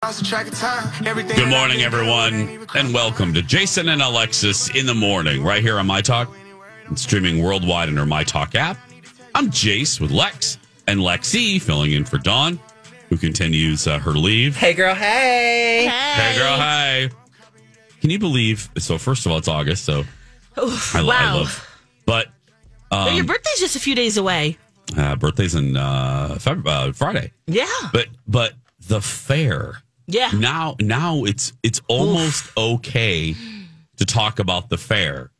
Good morning, everyone, and welcome to Jason and Alexis in the morning, right here on My Talk, and streaming worldwide on our My Talk app. I'm Jace with Lex and Lexi filling in for Dawn, who continues uh, her leave. Hey, girl. Hey. Hey, girl, hi. Can you believe? So, first of all, it's August, so Oof, I, lo- I wow. love. But But um, your birthday's just a few days away. uh, birthday's in uh, Feb- uh, Friday, Yeah. but but the fair Yeah. now now it's it's almost okay to talk about the fair.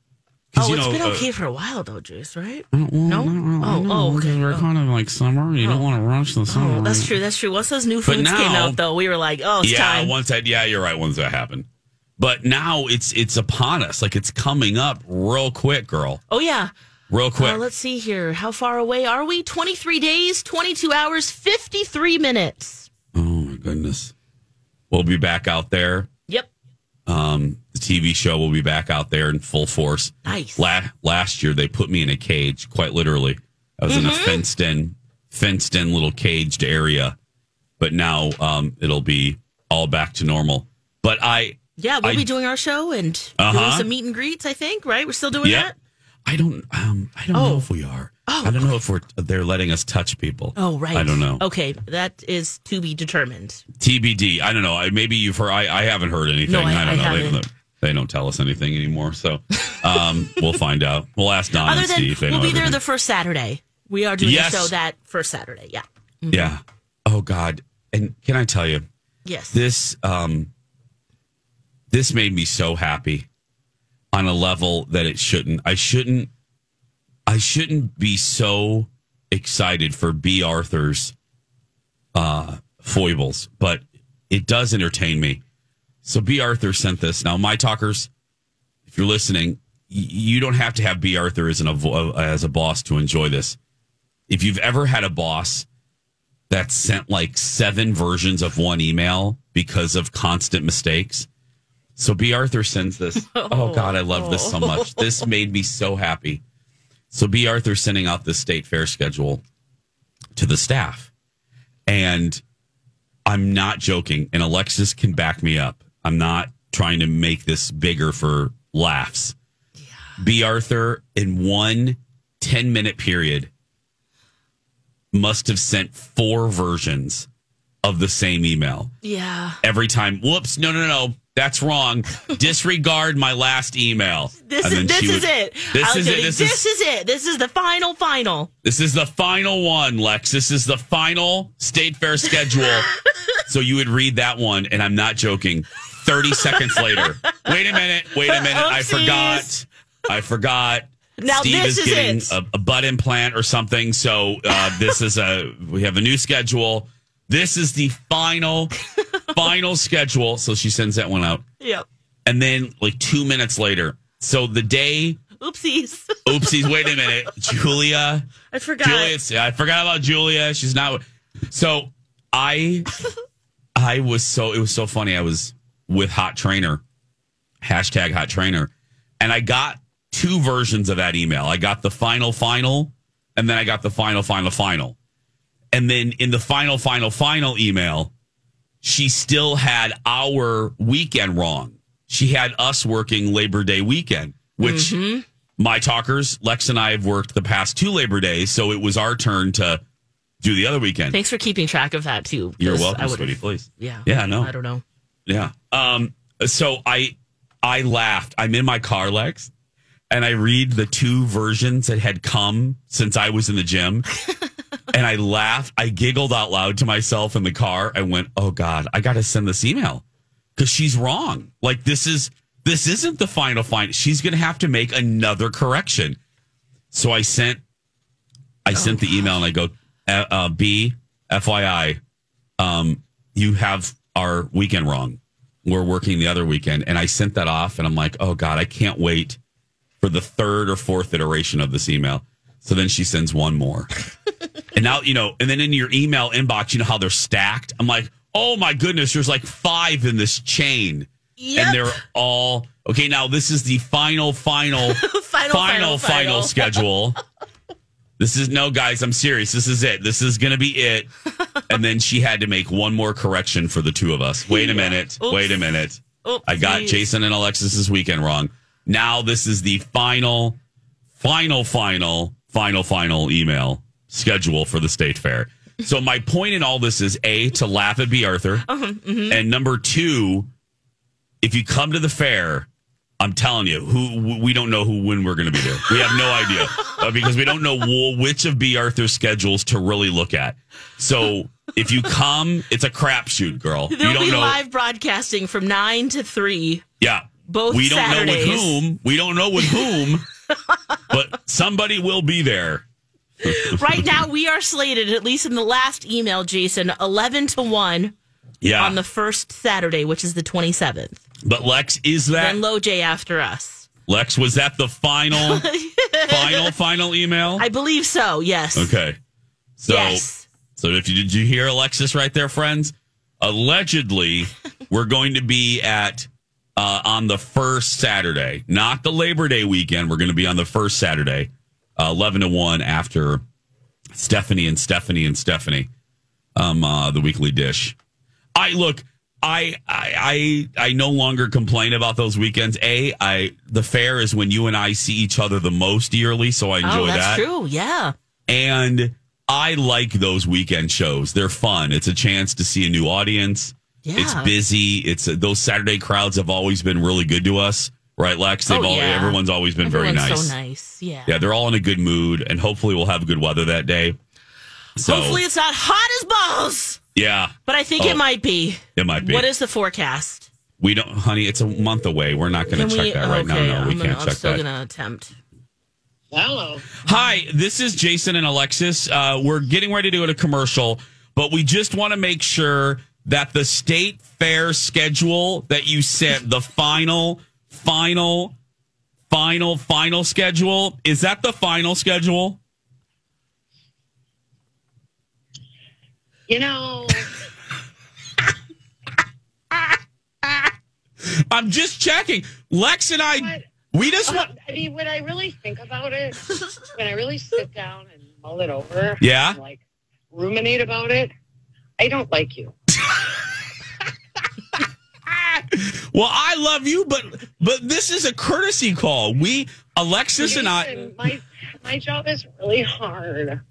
Oh, you it's know, been uh, okay for a while, though, Juice, right? Well, No? really, Oh, no, oh, because okay. We're Oh. kind of like summer. You don't want to rush the summer. Oh, that's true. That's true. Once those new foods came now- out, though, we were like, oh, it's yeah, time. once that, yeah, you're right. Once that happened, but now it's it's upon us. Like it's coming up real quick, girl. oh, yeah. Real quick. Uh, let's see here. How far away are we? 23 days, 22 hours, 53 minutes. oh my goodness. We'll be back out there. Yep. Um, the TV show will be back out there in full force. Nice. La- last year they put me in a cage, quite literally. I was in Mm-hmm. a fenced in, fenced in little caged area, but now um, it'll be all back to normal. But I, Yeah, we'll I- be doing our show and doing Uh-huh. some meet and greets, I think, right? We're still doing yeah, that? I don't, um, I don't Oh. know if we are. Oh, I don't know if we're they're letting us touch people. Oh, right. I don't know. Okay, that is to be determined. TBD. I don't know. I, maybe you've heard. I, I haven't heard anything. No, I- don't I know. They, haven't. they don't tell us anything anymore. So um, we'll find out. We'll ask Don Other and than Steve. They we'll be there the first Saturday. We are doing Yes. the show that first Saturday. Yeah. Yeah. Oh God. And can I tell you, Yes. this um, this made me so happy on a level that it shouldn't. I shouldn't. I shouldn't be so excited for B. Arthur's uh, foibles, but it does entertain me. So B. Arthur sent this. Now, my talkers, if you're listening, you don't have to have B. Arthur as an as a boss to enjoy this. If you've ever had a boss that sent like seven versions of one email because of constant mistakes. So B. Arthur sends this. Oh God, I love this so much. This made me so happy. So B. Arthur sending out the state fair schedule to the staff. And I'm not joking, and Alexis can back me up. I'm not trying to make this bigger for laughs. B. Arthur, in one 10 minute period, must have sent four versions of the same email yeah. every time. Whoops, no, no, no, that's wrong. Disregard my last email. This And is this she is it. This is it. This, this is is it. This is the final final. this is the final one, Lex. This is the final state fair schedule. so you would read that one, and I'm not joking. Thirty seconds later, wait a minute, wait a minute, I forgot, I forgot. Now Steve this is is getting it. a, a butt implant or something. So uh, this is a we have a new schedule. This is the final final schedule. So she sends that one out, Yep. and then like two minutes later. So the day, Oopsies. oopsies. wait a minute, Julia. I forgot. Julia, I forgot about Julia. She's not. So I, I was so it was so funny. I was with Hot Trainer, hashtag Hot Trainer, and I got two versions of that email. I got the final final, and then I got the final final final, and then in the final final final email, she still had our weekend wrong. She had us working Labor Day weekend, which my talkers, Lex and I have worked the past two Labor Days, so it was our turn to do the other weekend. Thanks for keeping track of that too. You're welcome, I sweetie. Please. Yeah. Yeah, no. I don't know. Yeah. Um. So I, I laughed. I'm in my car, Lex, and I read the two versions that had come since I was in the gym. and I laughed. I giggled out loud to myself in the car. I went, "Oh God, I got to send this email because she's wrong. Like this is this isn't the final find. She's going to have to make another correction." So I sent I sent the email and I go, uh, uh, "B, FYI, um, you have our weekend wrong. We're working the other weekend." And I sent that off, and I'm like, "Oh God, I can't wait for the third or fourth iteration of this email." So then she sends one more. And now, you know, and then in your email inbox, you know how they're stacked? I'm like, oh my goodness, there's like five in this chain. Yep. And they're all okay. Now, this is the final, final, Final, final, final, final schedule. This is no, guys, I'm serious. This is it. This is going to be it. And then she had to make one more correction for the two of us. Wait a minute. Oops. Wait a minute. I got Oopsies. Jason and Alexis's weekend wrong. Now this is the final, final, final, final, final email schedule for the state fair. So my point in all this is a to laugh at B. Arthur, and number two, if you come to the fair, I'm telling you, who we don't know who when we're going to be there. We have no idea uh, because we don't know which of B. Arthur's schedules to really look at. So if you come, it's a crapshoot, girl. There'll you don't be know. live broadcasting from nine to three. Yeah. Both we don't know with whom. We don't know with whom, but somebody will be there. Right now, we are slated, at least in the last email, Jason, 11 to 1 Yeah. on the first Saturday, which is the 27th. but Lex, is that Then Low J after us. Lex? Was that the final, final, final email? I believe so, yes. okay. So, yes. so if you did you hear Alexis right there, friends? Allegedly, we're going to be at uh, on the first Saturday, not the Labor Day weekend. We're going to be on the first Saturday, uh, eleven to one after Stephanie and Stephanie and Stephanie, um, uh, the weekly dish. I look. I, I I I no longer complain about those weekends. A I the fair is when you and I see each other the most yearly, so I enjoy oh, that's that. true. Yeah. And I like those weekend shows. They're fun. It's a chance to see a new audience. Yeah. It's busy. It's those Saturday crowds have always been really good to us, right, Lex? They've Oh, all, yeah. everyone's always been very nice. So nice. Yeah. Yeah, they're all in a good mood, and hopefully we'll have good weather that day. So Hopefully, it's not hot as balls, yeah, but I think Oh. it might be. it might be. What is the forecast? we don't, honey? It's a month away. We're not going to check we? that right okay, now. No, we I'm, can't gonna, I'm check still that. going to attempt. Hello. Hi, this is Jason and Alexis. Uh, we're getting ready to go to commercial, but we just want to make sure that the state fair schedule that you sent, the final, final, final, final schedule, is that the final schedule? You know, I'm just checking. Lex and I, What? we just want. I mean, when I really think about it, when I really sit down and mull it over, Yeah? and, like ruminate about it, I don't like you. Well, I love you, but but this is a courtesy call. We, Alexis and I, my my job is really hard.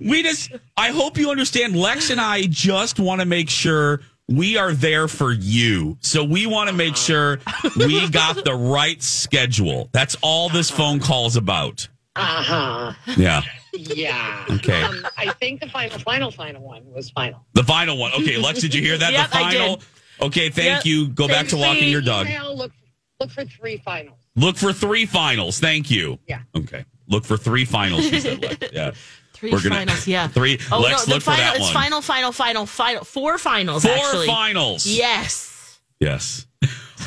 we just i hope you understand lex and i just want to make sure we are there for you so we want to make uh-huh. sure we got the right schedule that's all this phone call is about Uh huh. yeah Yeah. Okay. Um, I think the final, final, final one was final. the final one okay lex did you hear that Yep, the I final did. okay thank Yep. you go back to walking thing, your dog email, look, look for three finals. look for three finals thank you Yeah. okay look for three finals she said Lex. yeah 3 We're gonna- finals, yeah. three- Oh, Lex, no, the look for final, that it's final, final, final, final. Four finals, four actually. finals Yes. yes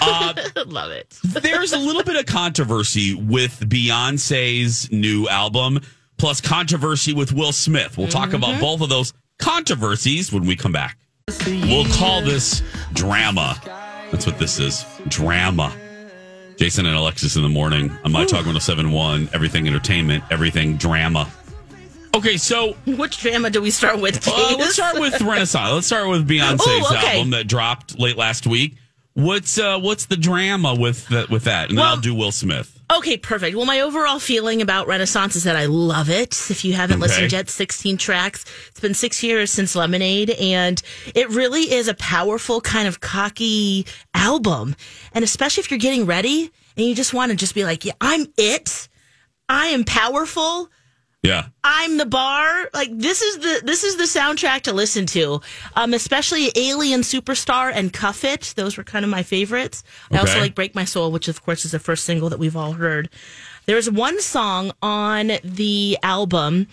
uh Love it. there's a little bit of controversy with Beyonce's new album, plus controversy with Will Smith. We'll talk about both of those controversies when we come back. We'll call this drama. That's what this is drama. Jason and Alexis in the morning on My Talk 1071, everything entertainment, everything drama. Okay, so Which drama do we start with, uh, let's start with Renaissance. Let's start with Beyonce's Oh, okay. album that dropped late last week. What's uh, what's the drama with that, with that? And then I'll do Will Smith. Okay, perfect. Well, my overall feeling about Renaissance is that I love it. If you haven't Okay. listened yet, 16 tracks. It's been six years since Lemonade, and it really is a powerful, kind of cocky album. And especially if you're getting ready and you just want to just be like, yeah, I'm it. I am powerful. Yeah. I'm the bar. Like this is the this is the soundtrack to listen to. Um, especially Alien Superstar and Cuff It. Those were kind of my favorites. I also like Break My Soul, which of course is the first single that we've all heard. There's one song on the album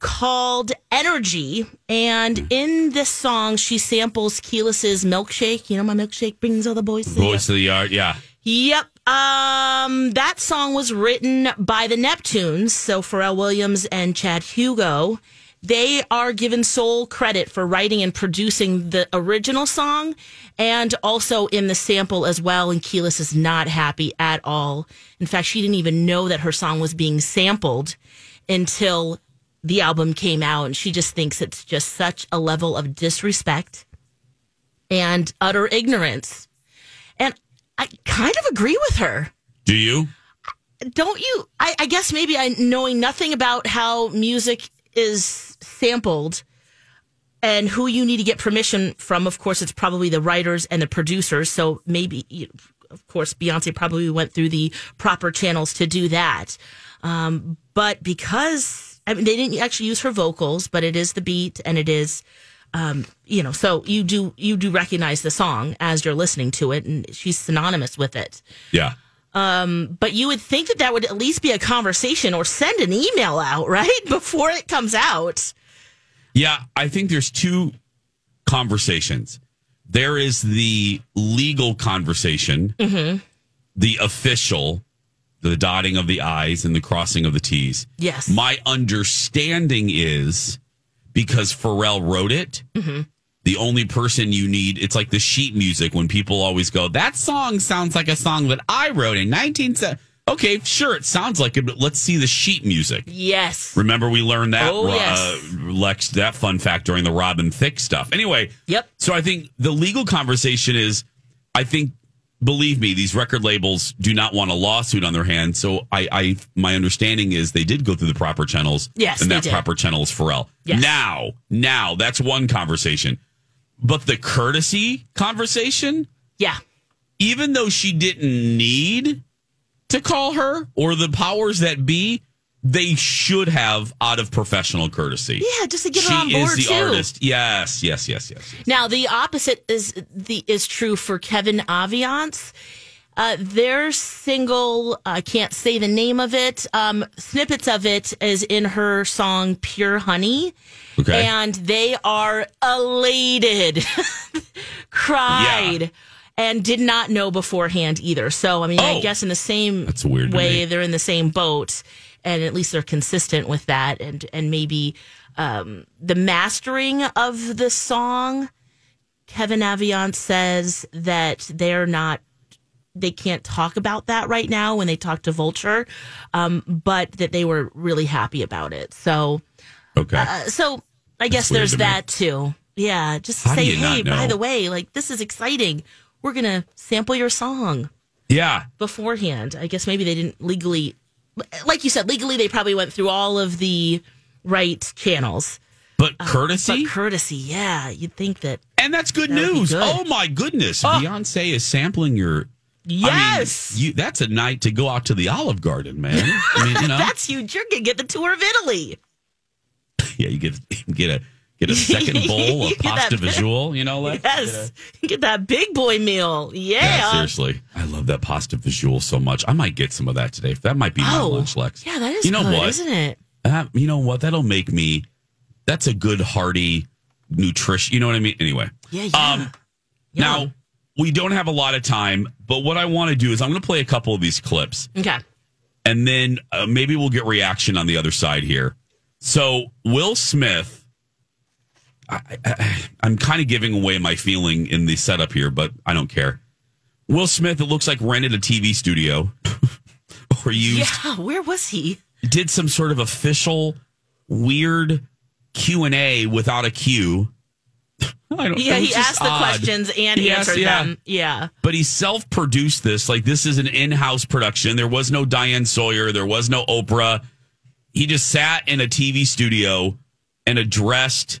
called Energy, and in this song she samples Kelis's Milkshake. You know, my milkshake brings all the boys. to the Voice of the Yard. Yeah. Yep. Um, that song was written by the Neptunes, so Pharrell Williams and Chad Hugo. They are given sole credit for writing and producing the original song and also in the sample as well. And Kelis is not happy at all. In fact, she didn't even know that her song was being sampled until the album came out. And she just thinks it's just such a level of disrespect and utter ignorance. I kind of agree with her. Do you? Don't you? I, I guess maybe I knowing nothing about how music is sampled and who you need to get permission from. Of course, it's probably the writers and the producers. So maybe, you know, of course, Beyonce probably went through the proper channels to do that. Um, but because I mean, they didn't actually use her vocals, but it is the beat and it is um, you know, so you do you do recognize the song as you're listening to it, and she's synonymous with it. Yeah. Um, But you would think that that would at least be a conversation or send an email out, right, before it comes out. Yeah, I think there's two conversations. There is the legal conversation, the official, the dotting of the I's and the crossing of the T's. Yes. My understanding is because Pharrell wrote it, the only person you need, it's like the sheet music when people always go, that song sounds like a song that I wrote in 1970. Okay, sure, it sounds like it, but let's see the sheet music. Yes. Remember, we learned that Oh, uh, yes. Lex that fun fact during the Robin Thicke stuff. Anyway, Yep. so I think the legal conversation is, I think, believe me, these record labels do not want a lawsuit on their hands. So I, I my understanding is they did go through the proper channels. Yes, and that did. proper channel is Pharrell. Yes. Now, now that's one conversation, but the courtesy conversation, Yeah. even though she didn't need to call her or the powers that be, they should have out of professional courtesy. Yeah, just to get she her on board is the too. artist. Yes, yes, yes, yes. yes. Now the opposite is the is true for Kevin Aviance. Uh, their single, I can't say the name of it. Um, snippets of it is in her song "Pure Honey," Okay. and they are elated, cried, and did not know beforehand either. So I mean, I Oh. guess in the same That's weird way, they're in the same boat, and at least they're consistent with that, and and maybe um, the mastering of the song. Kevin Aviance says that they're not they can't talk about that right now when they talk to Vulture, um, but that they were really happy about it. So, Okay. uh, so I guess there's to that too. Yeah, just How say, hey, by the way, like this is exciting. We're gonna sample your song yeah. beforehand. I guess maybe they didn't legally, like you said, legally they probably went through all of the right channels. But um, courtesy? But courtesy, yeah, you'd think that. and that's good That news. good. Oh my goodness. Oh. Beyonce is sampling your Yes, I mean, you, that's a night to go out to the Olive Garden, man. I mean, you know, that's huge. You're gonna get the tour of Italy. yeah, you get get a get a second bowl of pasta fazool. You know, like Yes, get that big boy meal. Yeah. Yeah, seriously. I love that pasta fazool so much. I might get some of that today. That might be my Oh, lunch, Lex. yeah, that is You know good, what? isn't it? Uh, you know what? That'll make me. That's a good hearty nutrition. You know what I mean? Anyway. Yeah, yeah. Um, Now we don't have a lot of time, but what I want to do is I'm going to play a couple of these clips, okay. and then uh, maybe we'll get reaction on the other side here. So Will Smith. I, I, I'm kind of giving away my feeling in the setup here, but I don't care. Will Smith, it looks like rented a TV studio or used Yeah, where was he? did some sort of official weird Q and A without a Q. I don't, Yeah, he asked the odd. questions and He asked- answered yeah. them. Yeah. But he self produced this. Like, this is an in house production. There was no Diane Sawyer, there was no Oprah. He just sat in a TV studio and addressed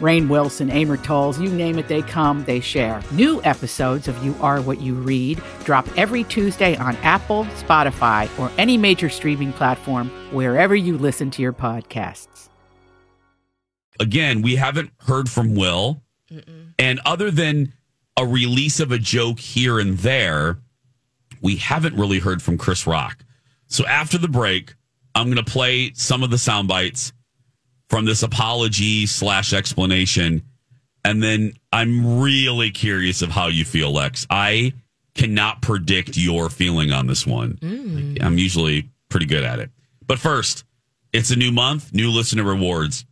Rainn Wilson, Amor Towles, you name it, they come, they share. New episodes of You Are What You Read drop every Tuesday on Apple, Spotify, or any major streaming platform wherever you listen to your podcasts. again, we haven't heard from Will. And other than a release of a joke here and there, we haven't really heard from Chris Rock. So after the break, I'm going to play some of the sound bites from this apology slash explanation. And then I'm really curious of how you feel, Lex. I cannot predict your feeling on this one. Like, I'm usually pretty good at it. But first, it's a new month, new listener rewards.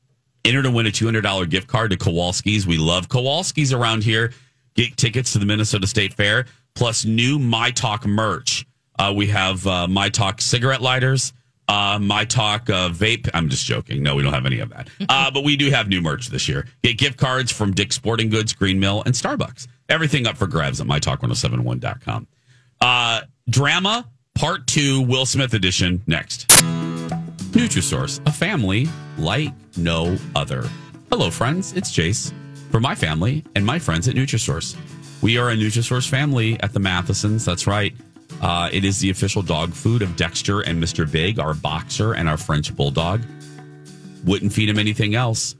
Enter to win a $200 gift card to Kowalski's. We love Kowalski's around here. Get tickets to the Minnesota State Fair, plus new My Talk merch. Uh, we have uh, My Talk cigarette lighters, uh, My Talk uh, vape. I'm just joking. No, we don't have any of that. Uh, but we do have new merch this year. Get gift cards from Dick's Sporting Goods, Green Mill, and Starbucks. Everything up for grabs at mytalk1071.com. Uh, drama, part two, Will Smith edition, next. Nutrisource, a family like no other. Hello, friends. It's Jace for my family and my friends at Nutrisource. We are a Nutrisource family at the Mathesons. That's right. Uh, it is the official dog food of Dexter and Mr. Big, our boxer and our French bulldog. Wouldn't feed him anything else.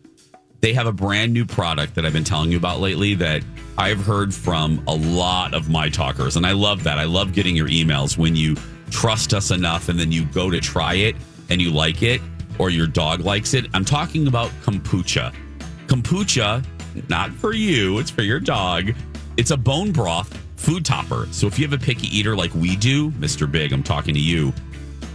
They have a brand new product that I've been telling you about lately that I've heard from a lot of my talkers. And I love that. I love getting your emails when you trust us enough and then you go to try it and you like it or your dog likes it. I'm talking about kombucha. Kombucha, not for you, it's for your dog. It's a bone broth food topper. So if you have a picky eater like we do, Mr. Big, I'm talking to you.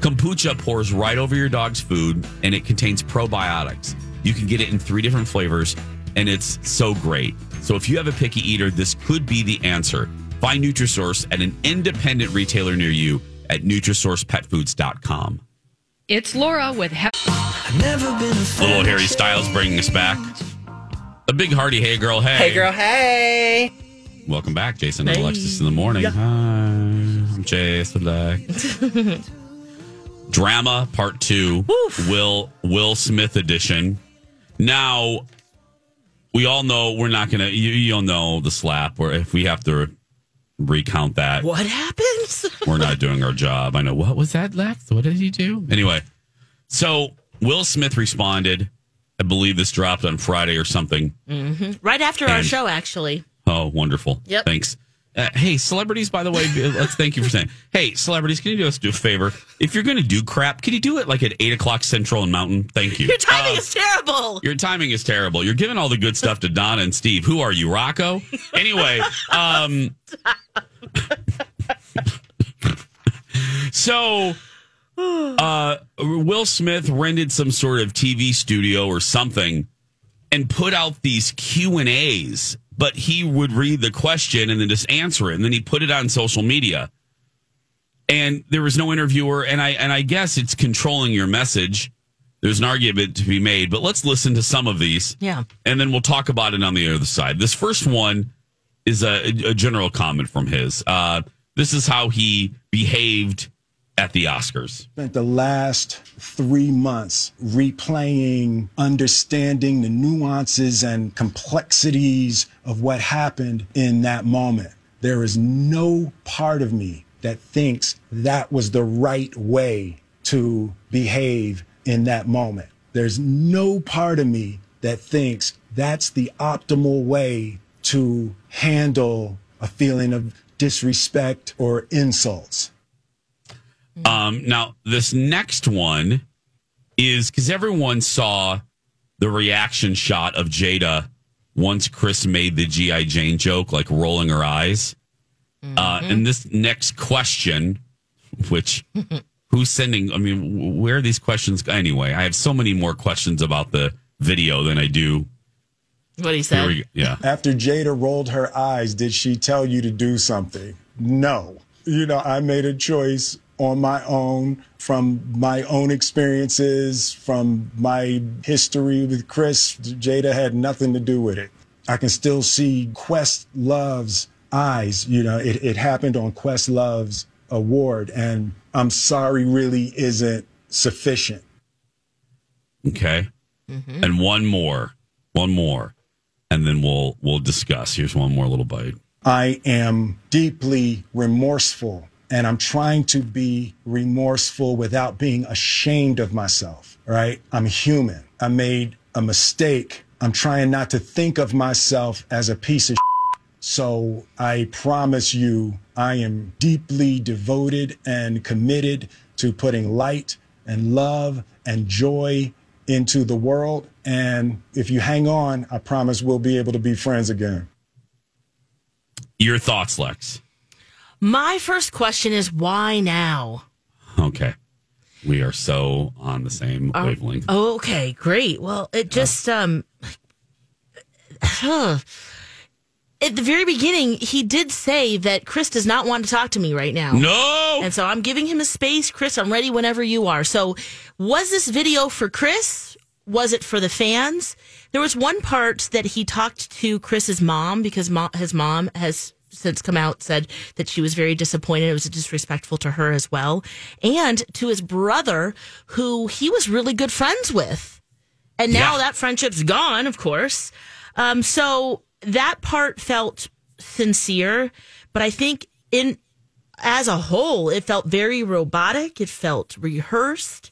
Kombucha pours right over your dog's food and it contains probiotics. You can get it in three different flavors and it's so great. So if you have a picky eater, this could be the answer. Find Nutrisource at an independent retailer near you at NutrisourcePetFoods.com. It's Laura with Hep- Little Harry Styles bringing us back. A big hearty hey girl hey. Hey, girl, hey. Welcome back, Jason and Alexis in the morning. Hi, I'm Jason Lex. Drama part two, Will Will Smith edition. Now, we all know we're not gonna. You, you'll know the slap, or if we have to recount that, What happens? we're not doing our job. I know. What was that, Lex? What did he do? Anyway, so Will Smith responded. I believe this dropped on Friday or something. Mm-hmm. right after our show, actually. Oh, wonderful. Yep. Thanks. Uh, hey, celebrities, by the way, let's thank you for saying. Hey, celebrities, can you do us do a favor? If you're going to do crap, can you do it like at 8 o'clock Central and Mountain? Thank you. Your timing Uh, is terrible. your timing is terrible. You're giving all the good stuff to Donna and Steve. Who are you, Rocco? Anyway, um, so uh, Will Smith rented some sort of TV studio or something and put out these Q and A's, but he would read the question and then just answer it, and then he put it on social media. And there was no interviewer, and I and I guess it's controlling your message. There's an argument to be made, but let's listen to some of these. Yeah. And then we'll talk about it on the other side. This first one is a, a general comment from his. Uh, this is how he behaved at the Oscars. spent the last three months replaying, understanding the nuances and complexities of what happened in that moment. There is no part of me that thinks that was the right way to behave in that moment. There's no part of me that thinks that's the optimal way to handle a feeling of disrespect or insults. Um, now, this next one is because everyone saw the reaction shot of Jada once Chris made the G.I. Jane joke, like rolling her eyes. Uh, and this next question, which who's sending? I mean, where are these questions? Anyway, I have so many more questions about the video than I do. What he Here said. we. Yeah. After Jada rolled her eyes, did she tell you to do something? No. You know, I made a choice on my own from my own experiences, from my history with Chris. Jada had nothing to do with it. I can still see Questlove's eyes. You know, it, it happened on Questlove's award, and I'm sorry really isn't sufficient. Okay. Mm-hmm. And one more, one more, and then we'll we'll discuss. Here's one more little bite. I am deeply remorseful and I'm trying to be remorseful without being ashamed of myself, right? I'm human. I made a mistake. I'm trying not to think of myself as a piece of shit. So I promise you, I am deeply devoted and committed to putting light and love and joy into the world. And if you hang on, I promise we'll be able to be friends again. Your thoughts, Lex? My first question is why now? Okay. We are so on the same wavelength. Oh, okay, great. Well, it just um huh. at the very beginning he did say that Chris does not want to talk to me right now. No. And so I'm giving him a space. Chris, I'm ready whenever you are. So was this video for Chris? Was it for the fans? There was one part that he talked to Chris's mom because mo- his mom has since come out said that she was very disappointed. It was disrespectful to her as well. And to his brother, who he was really good friends with. And now Yeah. that friendship's gone, of course. Um, so that part felt sincere, but I think in as a whole, it felt very robotic. It felt rehearsed.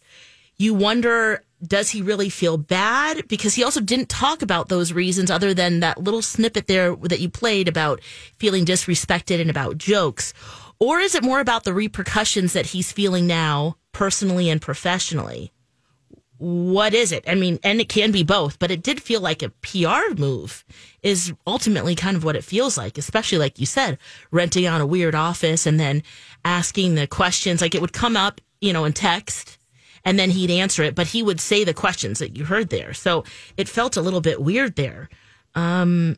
You wonder, does he really feel bad? Because he also didn't talk about those reasons other than that little snippet there that you played about feeling disrespected and about jokes. Or is it more about the repercussions that he's feeling now, personally and professionally? What is it? I mean, and it can be both, but it did feel like a PR move is ultimately kind of what it feels like, especially like you said, renting out a weird office and then asking the questions. Like it would come up, you know, in text and then he'd answer it, but he would say the questions that you heard there. So it felt a little bit weird there. Um,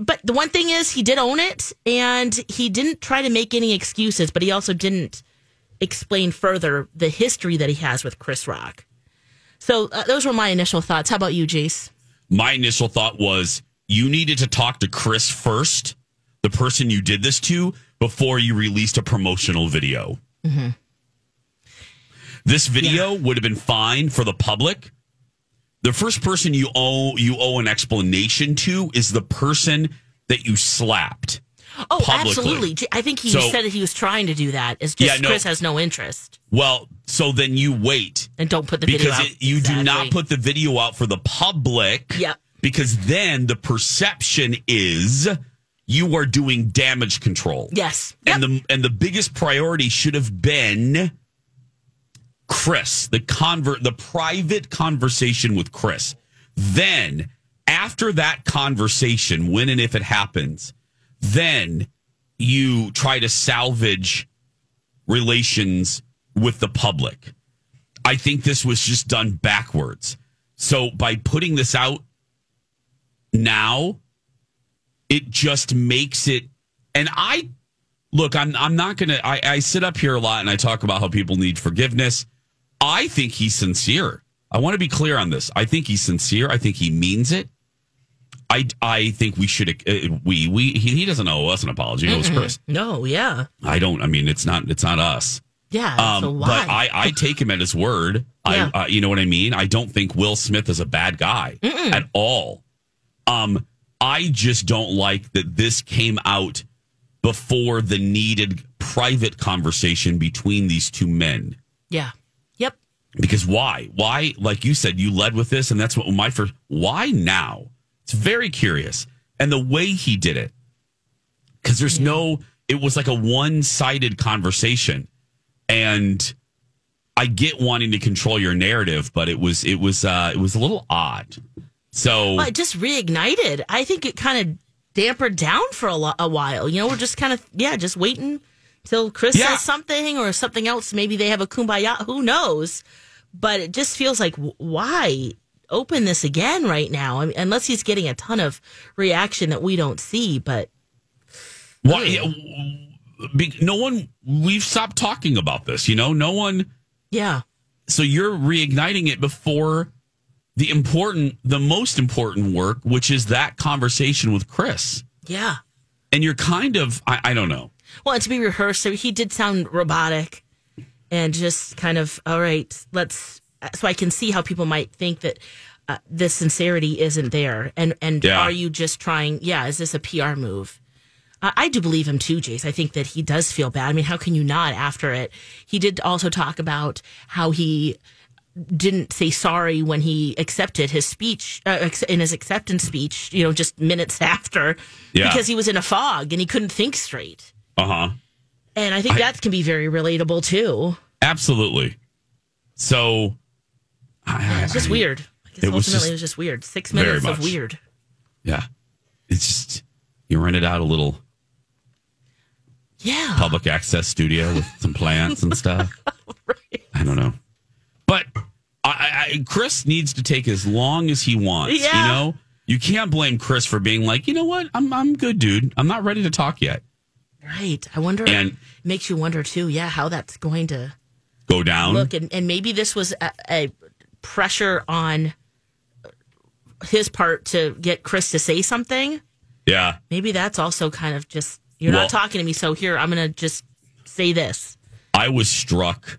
but the one thing is he did own it and he didn't try to make any excuses, but he also didn't explain further the history that he has with Chris Rock. So uh, those were my initial thoughts. How about you, Jace? My initial thought was you needed to talk to Chris first, the person you did this to, before you released a promotional video. This video would have been fine for the public. The first person you owe you owe an explanation to is the person that you slapped. Oh, Publicly. absolutely. I think he So- said that he was trying to do that. It's just Yeah, no. Chris has no interest Well, so then you wait and don't put the video because out. it, you do not put the video out for the public. Yep. Because then the perception is you are doing damage control. Yes. And the and the biggest priority should have been Chris, the convert the private conversation with Chris. Then after that conversation, when and if it happens, then you try to salvage relations with the public. I think this was just done backwards. So by putting this out now, it just makes it and I look, I'm I'm not gonna I, I sit up here a lot and I talk about how people need forgiveness. I think he's sincere. I want to be clear on this. I think he's sincere. I think he means it. I, I think we should uh, we we he, he doesn't owe us an apology. He owes Chris. No, yeah. I don't. I mean, it's not it's not us. Yeah. Um, but I, I take him at his word. Yeah. I, uh, you know what I mean. I don't think Will Smith is a bad guy at all. Um, I just don't like that this came out before the needed private conversation between these two men. yeah. Because why? Why? Like you said, you led with this, and that's what my first. Why now? It's very curious, and the way he did it, because there's no. It was like a one-sided conversation, and I get wanting to control your narrative, but it was it was uh it was a little odd. So Well, it just reignited. I think it kind of dampered down for a, lo- a while. You know, we're just kind of yeah, just waiting till Chris Yeah. says something or something else. Maybe they have a kumbaya. Who knows? But it just feels like why open this again right now? I mean, unless he's getting a ton of reaction that we don't see. But Why? yeah, be- No one. We've stopped talking about this. You know, no one. yeah, So you're reigniting it before the important, the most important work, which is that conversation with Chris. yeah. And you're kind of, I, I don't know. Well, and to be rehearsed, so he did sound robotic and just kind of, all right, let's, so I can see how people might think that uh, the sincerity isn't there. And, and Yeah. are you just trying, yeah, is this a PR move? I, I do believe him too, Jace. I think that he does feel bad. I mean, how can you not after it? He did also talk about how he didn't say sorry when he accepted his speech uh, in his acceptance speech, you know, just minutes after Yeah. because he was in a fog and he couldn't think straight. Uh huh. And I think that can be very relatable too. Absolutely. So, I, It's just I- weird. I guess it was ultimately just it was just weird. Six minutes of weird. Yeah. It's just, you rented out a little Yeah. public access studio with some plants and stuff. I don't know. But I, I, I- Chris needs to take as long as he wants. Yeah. You know, you can't blame Chris for being like, you know what, I'm I'm good, dude. I'm not ready to talk yet. Right. I wonder. And- it makes you wonder too. Yeah, how that's going to Go down. look, and, and maybe this was a, a pressure on his part to get Chris to say something. yeah. Maybe that's also kind of just you're Well- not talking to me, so here I'm going to just say this. I was struck.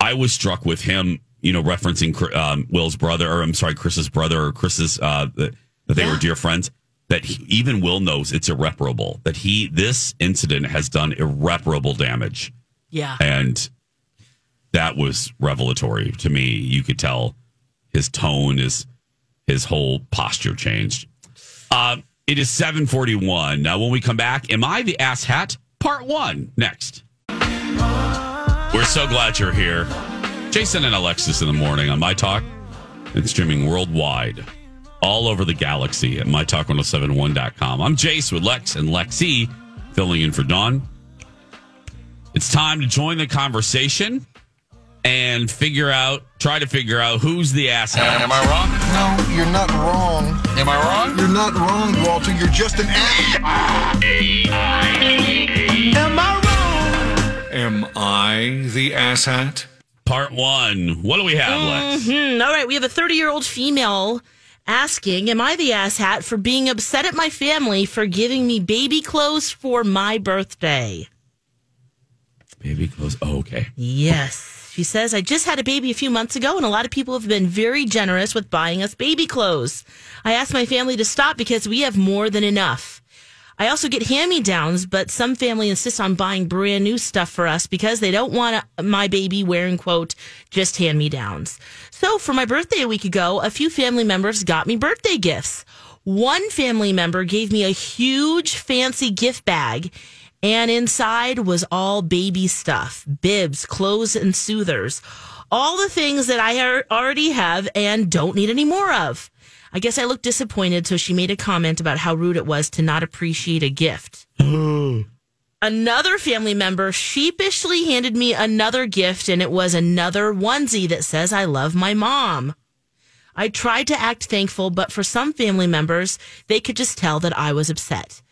I was struck with him, you know, referencing um, Will's brother, or I'm sorry, Chris's brother, or Chris's uh, that, that they were dear friends. That he, even Will knows it's irreparable. That he this incident has done irreparable damage, Yeah. and that was revelatory to me. You could tell his tone, his his whole posture changed. Uh, it is 741. Now, when we come back, Am I the Ass Hat? Part one next. We're so glad you're here. Jason and Alexis in the morning on My Talk and streaming worldwide, all over the galaxy at MyTalk1071.com. I'm Jace with Lex and Lexi filling in for Dawn. It's time to join the conversation and figure out, try to figure out who's the ass hat. Am I wrong? No, you're not wrong. Am I wrong? You're not wrong, Walter. You're just an ass. Am I wrong? Am I the asshat? Part one. What do we have, Lex? Hmm, all right, we have a 30 year old female asking, Am I the asshat for being upset at my family for giving me baby clothes for my birthday? Baby clothes. Oh, okay. Yes. She says, I just had a baby a few months ago, and a lot of people have been very generous with buying us baby clothes. I asked my family to stop because we have more than enough. I also get hand me downs, but some family insists on buying brand new stuff for us because they don't want my baby wearing, quote, just hand me downs. So for my birthday a week ago, a few family members got me birthday gifts. One family member gave me a huge fancy gift bag and inside was all baby stuff bibs, clothes, and soothers. All the things that I already have and don't need any more of. I guess I looked disappointed, so she made a comment about how rude it was to not appreciate a gift. Another family member sheepishly handed me another gift, and it was another onesie that says, I love my mom. I tried to act thankful, but for some family members, they could just tell that I was upset.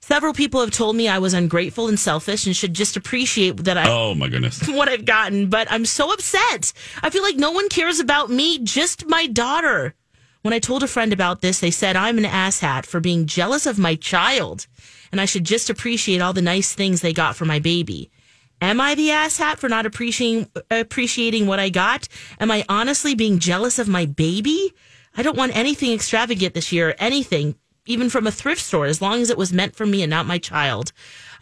Several people have told me I was ungrateful and selfish and should just appreciate that I Oh, my goodness. what I've gotten, but I'm so upset. I feel like no one cares about me, just my daughter. When I told a friend about this, they said I'm an asshat for being jealous of my child, and I should just appreciate all the nice things they got for my baby. Am I the asshat for not appreciating appreciating what I got? Am I honestly being jealous of my baby? I don't want anything extravagant this year, anything, even from a thrift store, as long as it was meant for me and not my child.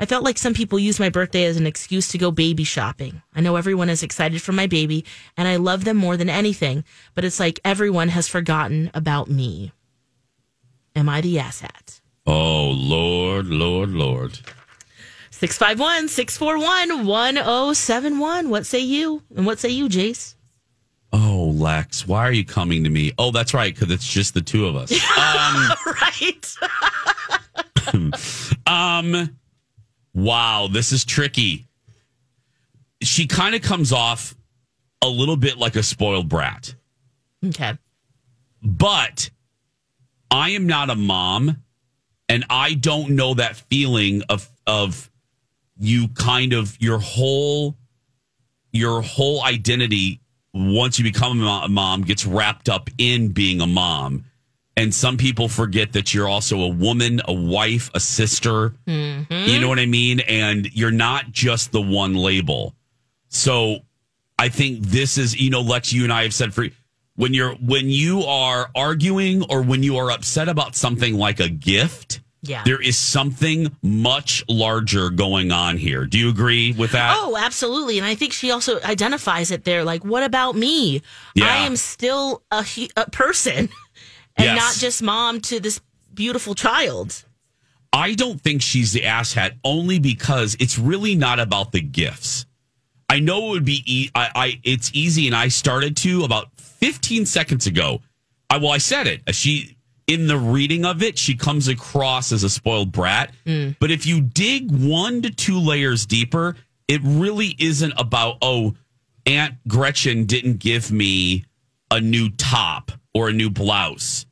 I felt like some people use my birthday as an excuse to go baby shopping. I know everyone is excited for my baby, and I love them more than anything, but it's like everyone has forgotten about me. Am I the asshat? Oh, Lord, Lord, Lord. 651 641 1071. What say you? And what say you, Jace? Oh, Lex, why are you coming to me? Oh, that's right, because it's just the two of us. right. um, wow, this is tricky. She kind of comes off a little bit like a spoiled brat, Okay. but I am not a mom, and I don't know that feeling of of you kind of your whole your whole identity once you become a mom gets wrapped up in being a mom. And some people forget that you're also a woman, a wife, a sister. Mm-hmm. You know what I mean? And you're not just the one label. So I think this is, you know, Lex, you and I have said for when you're when you are arguing or when you are upset about something like a gift, Yeah. there is something much larger going on here. Do you agree with that? Oh, absolutely. And I think she also identifies it there. Like, what about me? Yeah. I am still a, a person and Yes. not just mom to this beautiful child. I don't think she's the asshat only because it's really not about the gifts. I know it would be e- I, I it's easy and I started to about 15 seconds ago. I well I said it. She in the reading of it, she comes across as a spoiled brat. But if you dig one to two layers deeper, it really isn't about oh Aunt Gretchen didn't give me a new top or a new blouse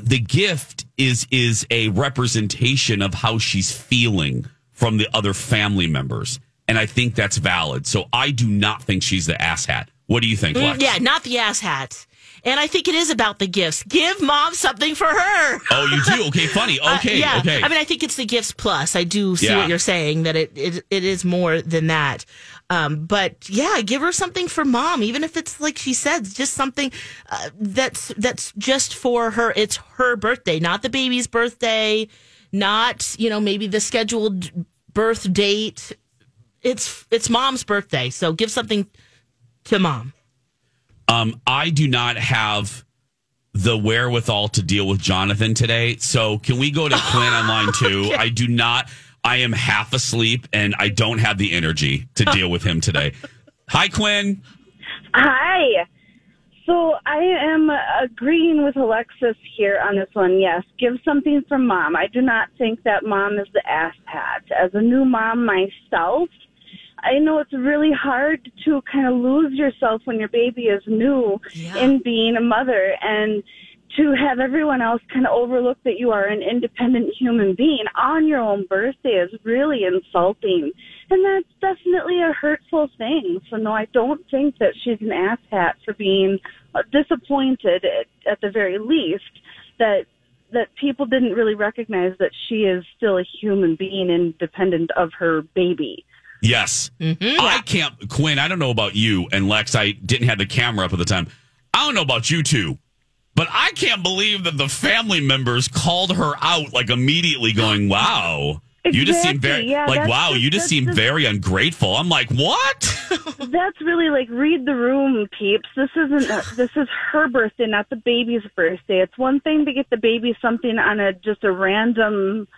the gift is is a representation of how she's feeling from the other family members and i think that's valid so i do not think she's the asshat what do you think Lex? Mm, Yeah, not the ass hat. And I think it is about the gifts. Give mom something for her. oh you do okay funny Uh, okay yeah. okay I mean, I think it's the gifts plus. I do see Yeah. what you're saying that it, it it is more than that. Um, but yeah, give her something for mom, even if it's like she said, just something uh, that's that's just for her. It's her birthday, not the baby's birthday, not you know maybe the scheduled birth date. It's it's mom's birthday, so give something to mom. Um i do not have the wherewithal to deal with jonathan today so can we go to quinn on line two i do not i am half asleep and i don't have the energy to deal with him today hi quinn Hi. So I am agreeing with Alexis here on this one. Yes, give something from mom. I do not think that mom is the ass hat. As a new mom myself, I know it's really hard to kind of lose yourself when your baby is new in being a mother and to have everyone else kind of overlook that you are an independent human being on your own birthday is really insulting. And that's definitely a hurtful thing. So no, I don't think that she's an asshat for being uh, disappointed at, at the very least that that people didn't really recognize that she is still a human being independent of her baby. Yes. Mm-hmm. I can't, Quinn, I don't know about you and Lex. I didn't have the camera up at the time. I don't know about you two, but I can't believe that the family members called her out like immediately going, wow. You just seem very Yeah, like wow. just- you just seem just- very ungrateful. I'm like, what? That's really like read the room, peeps. This isn't uh, this is her birthday, not the baby's birthday. It's one thing to get the baby something on a just a random,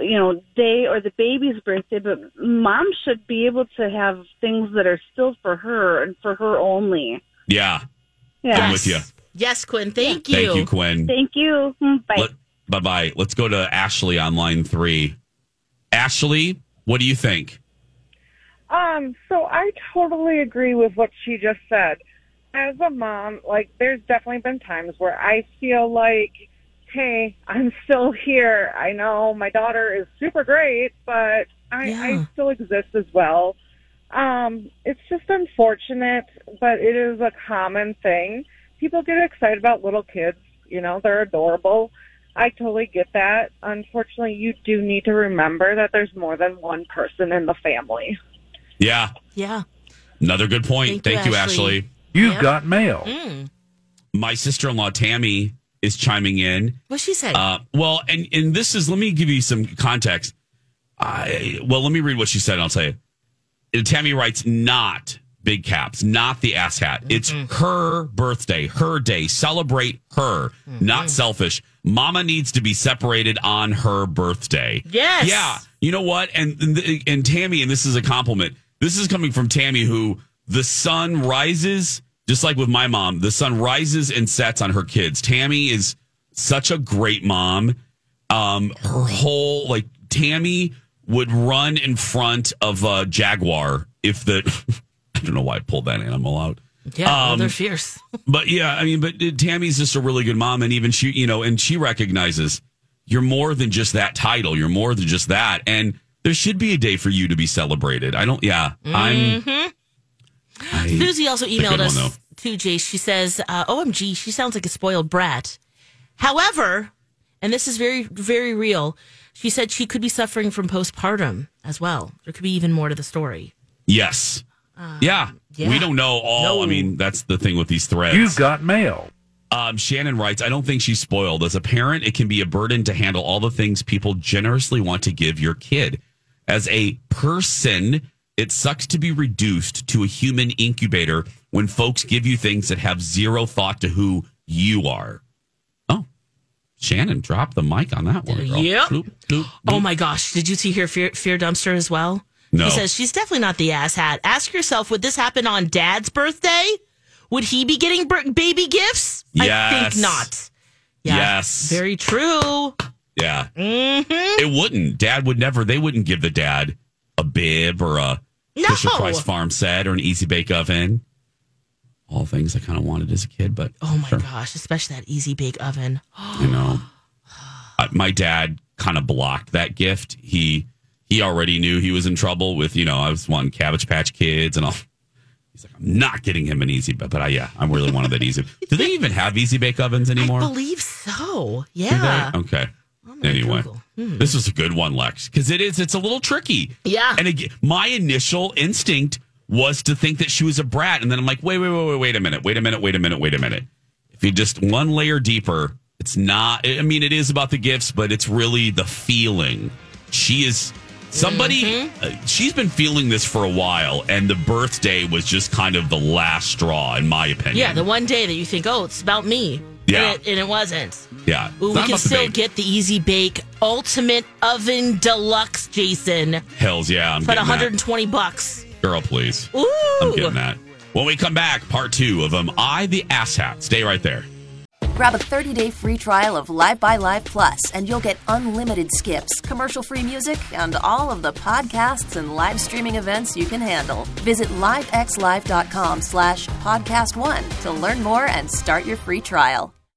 you know, day or the baby's birthday, but mom should be able to have things that are still for her and for her only. yeah, Yeah. I'm with you. Yes, Quinn. Thank you. Thank you, Quinn. Thank you. Mm, Bye. bye bye. Let's go to Ashley on line three. Ashley, what do you think? Um, so I totally agree with what she just said. As a mom, like there's definitely been times where I feel like, hey, I'm still here. I know my daughter is super great, but I, Yeah. I still exist as well. Um, it's just unfortunate, but it is a common thing. People get excited about little kids, you know, they're adorable. I totally get that. Unfortunately, you do need to remember that there's more than one person in the family. Yeah, Yeah. another good point. Thank you, Thank you, Ashley. Ashley. You've got mail. Mm. my sister-in-law Tammy is chiming in. What's she say? Uh, well, and and this is let me give you some context. I well, let me read what she said. and I'll tell you. And Tammy writes, not big caps, not the ass hat. It's her birthday, her day. Celebrate her, not selfish. Mama needs to be separated on her birthday. Yes. Yeah. You know what? And, and and Tammy, and this is a compliment. This is coming from Tammy, who the sun rises, just like with my mom. The sun rises and sets on her kids. Tammy is such a great mom. Um, her whole like Tammy would run in front of a jaguar if the I don't know why I pulled that animal out. yeah, um, they're fierce. But yeah, I mean, but Tammy's just a really good mom, and even she, you know, and she recognizes you're more than just that title. You're more than just that, and there should be a day for you to be celebrated. I don't. Yeah, I'm. I- Susie also it's a good emailed one, us though. too, Jace. She says, uh, OMG, she sounds like a spoiled brat. However, and this is very, very real, she said she could be suffering from postpartum as well. There could be even more to the story. Yes. yeah. yeah. We don't know all. I mean, that's the thing with these threads. You've got mail. Um, Shannon writes, I don't think she's spoiled. As a parent, it can be a burden to handle all the things people generously want to give your kid. As a person, it sucks to be reduced to a human incubator when folks give you things that have zero thought to who you are. Oh, Shannon dropped the mic on that one. girl. Yep. Bloop, bloop, Oh bloop. my gosh. Did you see her fear, fear dumpster as well? No. She says she's definitely not the ass hat. Ask yourself, would this happen on dad's birthday? Would he be getting baby gifts? I think not. Yeah, Yes. Very true. Yeah. hmm It wouldn't. Dad would never, they wouldn't give the dad a bib or a No. Fisher Price farm set or an easy bake oven. All things I kind of wanted as a kid, but Oh my gosh, especially that easy bake oven. you know, I, my dad kind of blocked that gift. He he already knew he was in trouble with you know I was wanting Cabbage Patch Kids and all. He's like, I'm not getting him an easy, but but I, yeah, I really wanted that easy. Do they even have easy bake ovens anymore? I believe so. Yeah. Okay. Oh anyway, Hmm. this is a good one, Lex, because it is. It's a little tricky. Yeah. And again, my initial instinct was to think that she was a brat, and then I'm like, wait, wait, wait, wait, wait a minute, wait a minute, wait a minute, wait a minute. If you just one layer deeper, it's not. I mean, it is about the gifts, but it's really the feeling. She is somebody. Mm-hmm. uh, she's been feeling this for a while, and the birthday was just kind of the last straw, in my opinion. Yeah, the one day that you think, oh, it's about me. Yeah. And it, and it wasn't. yeah. Ooh, we can still baby. get the Easy Bake Ultimate Oven Deluxe, Jason. Hells yeah, I'm It's about getting that. 120 bucks. Girl, please. Ooh. I'm getting that. When we come back, part two of Am I the Asshat? Stay right there. Grab a 30-day free trial of Live by Live Plus, and you'll get unlimited skips, commercial-free music, and all of the podcasts and live streaming events you can handle. Visit livexlive.com slash podcast one to learn more and start your free trial.